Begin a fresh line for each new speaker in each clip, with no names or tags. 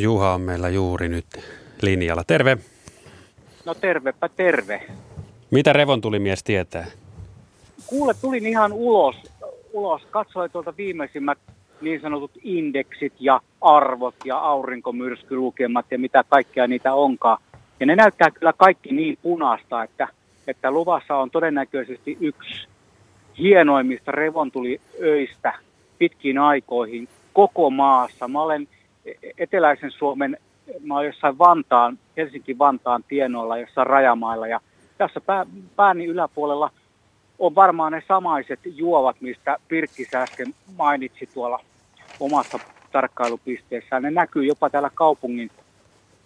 Juha on meillä juuri nyt linjalla. Terve.
No tervepä terve.
Mitä revontulimies tietää?
Kuule, tulin ihan ulos, ulos katsoin tuolta viimeisimmät niin sanotut indeksit ja arvot ja aurinkomyrskylukemat ja mitä kaikkea niitä onkaan. Ja ne näyttää kyllä kaikki niin punaista, että, että luvassa on todennäköisesti yksi hienoimmista revontuliöistä pitkiin aikoihin koko maassa. Mä olen eteläisen Suomen, mä olen jossain Vantaan, Helsinki-Vantaan tienoilla, jossain rajamailla ja tässä pää, pääni yläpuolella on varmaan ne samaiset juovat, mistä Pirkki äsken mainitsi tuolla omassa tarkkailupisteessään. Ne näkyy jopa täällä kaupungin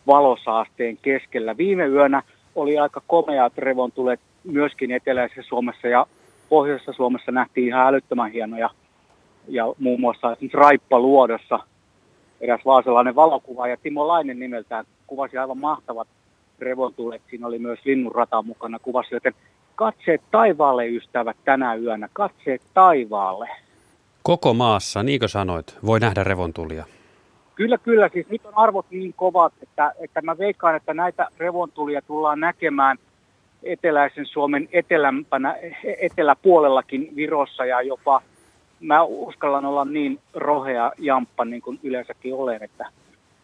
valosaasteen keskellä. Viime yönä oli aika komeat revontulet myöskin eteläisessä Suomessa ja pohjoisessa Suomessa nähtiin ihan älyttömän hienoja ja muun muassa Raippa Luodossa eräs vaasalainen valokuva ja Timo Lainen nimeltään kuvasi aivan mahtavat revontulet. Siinä oli myös linnunrata mukana kuvassa, joten katseet taivaalle ystävät tänä yönä, katseet taivaalle.
Koko maassa, niin kuin sanoit, voi nähdä revontulia.
Kyllä, kyllä. Siis nyt on arvot niin kovat, että, että mä veikkaan, että näitä revontulia tullaan näkemään eteläisen Suomen etelämpänä, eteläpuolellakin Virossa ja jopa mä uskallan olla niin rohea jamppa niin kuin yleensäkin olen, että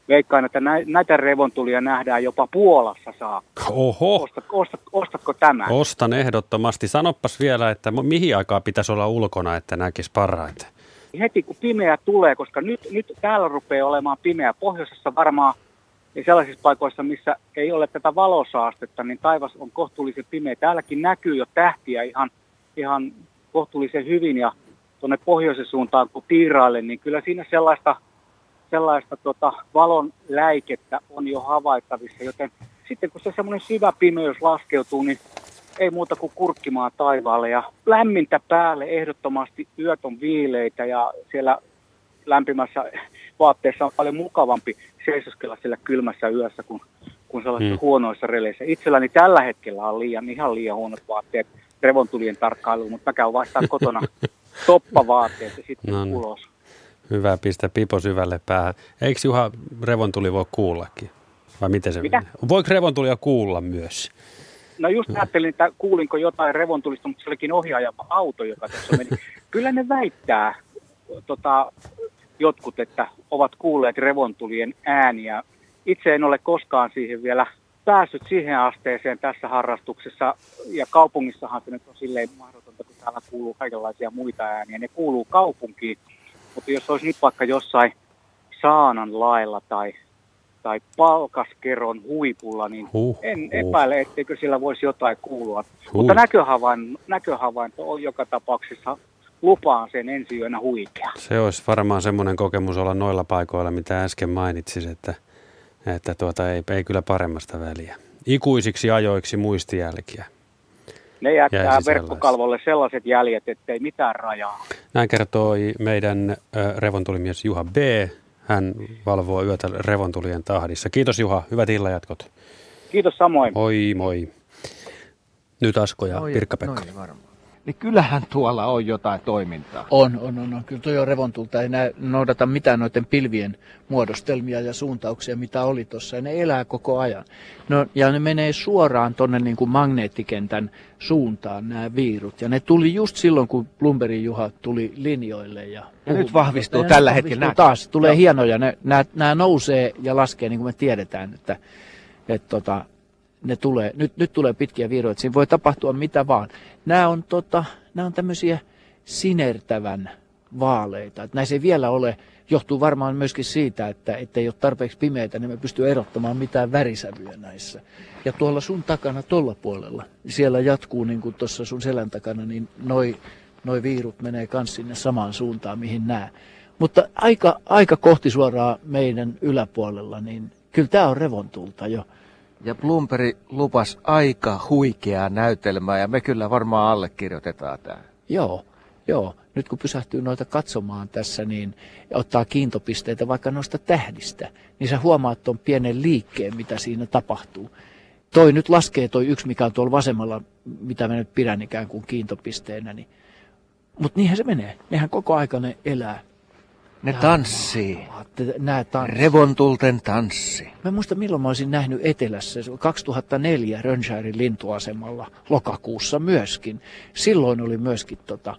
veikkaan, että näitä revontulia nähdään jopa Puolassa saakka.
Oho.
Ostat, ostat, ostatko tämän?
Ostan ehdottomasti. Sanoppas vielä, että mihin aikaa pitäisi olla ulkona, että näkisi parhaiten?
Heti kun pimeä tulee, koska nyt, nyt täällä rupeaa olemaan pimeä. Pohjoisessa varmaan ja sellaisissa paikoissa, missä ei ole tätä valosaastetta, niin taivas on kohtuullisen pimeä. Täälläkin näkyy jo tähtiä ihan, ihan kohtuullisen hyvin ja tuonne pohjoisen suuntaan kun piiraalle, niin kyllä siinä sellaista, sellaista tota, valon läikettä on jo havaittavissa, joten sitten kun se semmoinen syvä pimeys laskeutuu, niin ei muuta kuin kurkkimaan taivaalle ja lämmintä päälle ehdottomasti yöt on viileitä ja siellä lämpimässä vaatteessa on paljon mukavampi seisoskella siellä kylmässä yössä kuin, kuin sellaisissa hmm. huonoissa releissä. Itselläni tällä hetkellä on liian, ihan liian huonot vaatteet revontulien tarkkailuun, mutta mä käyn vaihtaa kotona toppavaatteet ja sitten no niin. ulos.
Hyvä, pistä pipo syvälle päähän. Eikö Juha revontuli voi kuullakin? Vai miten se Mitä? Voiko revontulia kuulla myös?
No just ajattelin, että kuulinko jotain revontulista, mutta se olikin ohjaajapa auto, joka tässä meni. Kyllä ne väittää tota, jotkut, että ovat kuulleet revontulien ääniä. Itse en ole koskaan siihen vielä päässyt siihen asteeseen tässä harrastuksessa, ja kaupungissahan se nyt on silleen mahdotonta, kun täällä kuuluu kaikenlaisia muita ääniä. Ne kuuluu kaupunkiin, mutta jos olisi nyt vaikka jossain Saanan lailla tai, tai Palkaskeron huipulla, niin huh, en huh. epäile, etteikö sillä voisi jotain kuulua. Huh. Mutta näköhavainto, näköhavainto on joka tapauksessa lupaan sen ensi yönä huikea.
Se olisi varmaan semmoinen kokemus olla noilla paikoilla, mitä äsken mainitsis, että, että tuota, ei, ei kyllä paremmasta väliä. Ikuisiksi ajoiksi muistijälkiä.
Ne jättää verkkokalvolle sellaiset jäljet, ettei mitään rajaa.
Näin kertoi meidän revontulimies Juha B. Hän valvoo yötä revontulien tahdissa. Kiitos Juha, hyvät illanjatkot.
Kiitos samoin.
Moi moi. Nyt Asko ja Pirkka-Pekka.
Niin kyllähän tuolla on jotain toimintaa.
On, on, on. on. Kyllä tuo on revontulta. Ei nää noudata mitään noiden pilvien muodostelmia ja suuntauksia, mitä oli tuossa. Ne elää koko ajan. No, ja ne menee suoraan tuonne niin kuin magneettikentän suuntaan, nämä viirut. Ja ne tuli just silloin, kun Blumberin Juha tuli linjoille. Ja,
ja nyt vahvistuu ja tällä hetkellä.
Taas. Tulee Joo. hienoja. Ne, nämä, nämä nousee ja laskee, niin kuin me tiedetään, että, että tota, ne tulee, nyt, nyt tulee pitkiä viiroja, siinä voi tapahtua mitä vaan. Nämä on, tota, nämä on tämmöisiä sinertävän vaaleita. Että näissä ei vielä ole, johtuu varmaan myöskin siitä, että ei ole tarpeeksi pimeitä, niin me pystyy erottamaan mitään värisävyjä näissä. Ja tuolla sun takana, tuolla puolella, siellä jatkuu niin kuin tuossa sun selän takana, niin noi, noi viirut menee kans sinne samaan suuntaan, mihin nämä. Mutta aika, aika kohti suoraan meidän yläpuolella, niin kyllä tämä on revontulta jo.
Ja Blumperi lupas aika huikeaa näytelmää ja me kyllä varmaan allekirjoitetaan tämä.
Joo, joo. Nyt kun pysähtyy noita katsomaan tässä, niin ottaa kiintopisteitä vaikka noista tähdistä, niin sä huomaat tuon pienen liikkeen, mitä siinä tapahtuu. Toi nyt laskee toi yksi, mikä on tuolla vasemmalla, mitä mä nyt pidän ikään kuin kiintopisteenä. Niin. Mutta niinhän se menee. Nehän koko aika ne elää.
Ne tanssii.
Nää tanssii.
Revontulten tanssi.
Mä muistan milloin mä olisin nähnyt Etelässä, 2004 Rönskärin lintuasemalla lokakuussa myöskin. Silloin oli myöskin tota,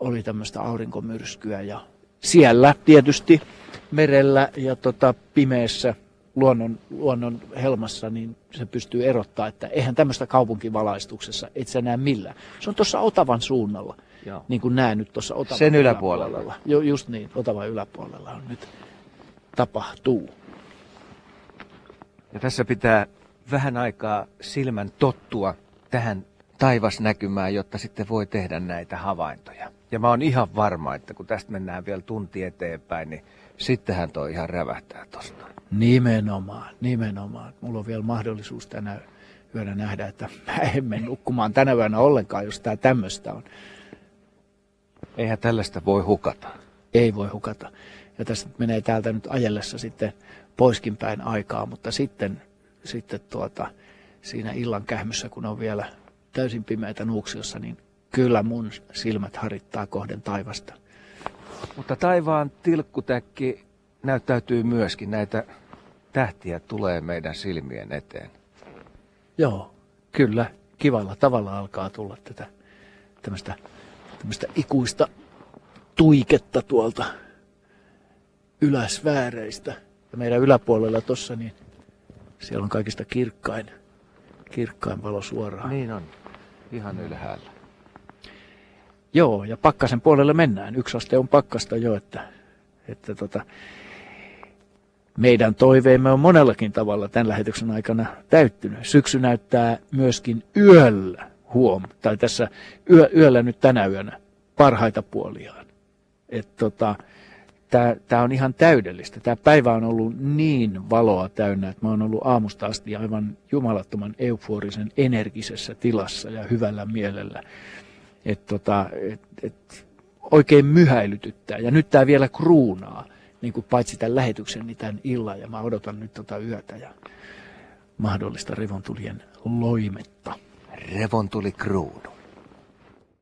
oli tämmöistä aurinkomyrskyä ja siellä tietysti merellä ja tota, pimeässä luonnon, luonnon helmassa, niin se pystyy erottaa, että eihän tämmöistä kaupunkivalaistuksessa et sä näe millään. Se on tuossa Otavan suunnalla, Joo. niin kuin näen nyt tuossa Otavan
Sen yläpuolella. yläpuolella.
Jo, just niin, Otavan yläpuolella on nyt tapahtuu.
Ja tässä pitää vähän aikaa silmän tottua tähän taivasnäkymään, jotta sitten voi tehdä näitä havaintoja. Ja mä oon ihan varma, että kun tästä mennään vielä tunti eteenpäin, niin sittenhän toi ihan rävähtää tosta.
Nimenomaan, nimenomaan. Mulla on vielä mahdollisuus tänä yönä nähdä, että mä en mene nukkumaan tänä yönä ollenkaan, jos tää tämmöistä on.
Eihän tällaista voi hukata.
Ei voi hukata. Ja tästä menee täältä nyt ajellessa sitten poiskin päin aikaa, mutta sitten, sitten tuota, siinä illan kähmyssä, kun on vielä täysin pimeätä nuuksiossa, niin kyllä mun silmät harittaa kohden taivasta.
Mutta taivaan tilkkutäkki näyttäytyy myöskin. Näitä tähtiä tulee meidän silmien eteen.
Joo, kyllä. Kivalla tavalla alkaa tulla tätä tämmöistä, tämmöistä ikuista tuiketta tuolta yläsfääreistä. Ja meidän yläpuolella tossa, niin siellä on kaikista kirkkain, kirkkain valo suoraan.
Niin on, ihan ylhäällä.
Joo, ja pakkasen puolelle mennään. Yksi aste on pakkasta jo, että, että tota, meidän toiveemme on monellakin tavalla tämän lähetyksen aikana täyttynyt. Syksy näyttää myöskin yöllä, huom, tai tässä yö, yöllä nyt tänä yönä, parhaita puoliaan. Tota, Tämä on ihan täydellistä. Tämä päivä on ollut niin valoa täynnä, että mä oon ollut aamusta asti aivan jumalattoman euforisen energisessä tilassa ja hyvällä mielellä. Et tota, et, et, oikein myhäilytyttää. Ja nyt tämä vielä kruunaa niin kuin paitsi tämän lähetyksen, niin tämän illan. Ja mä odotan nyt tota yötä ja mahdollista revontulien loimetta.
Revontuli kruunu.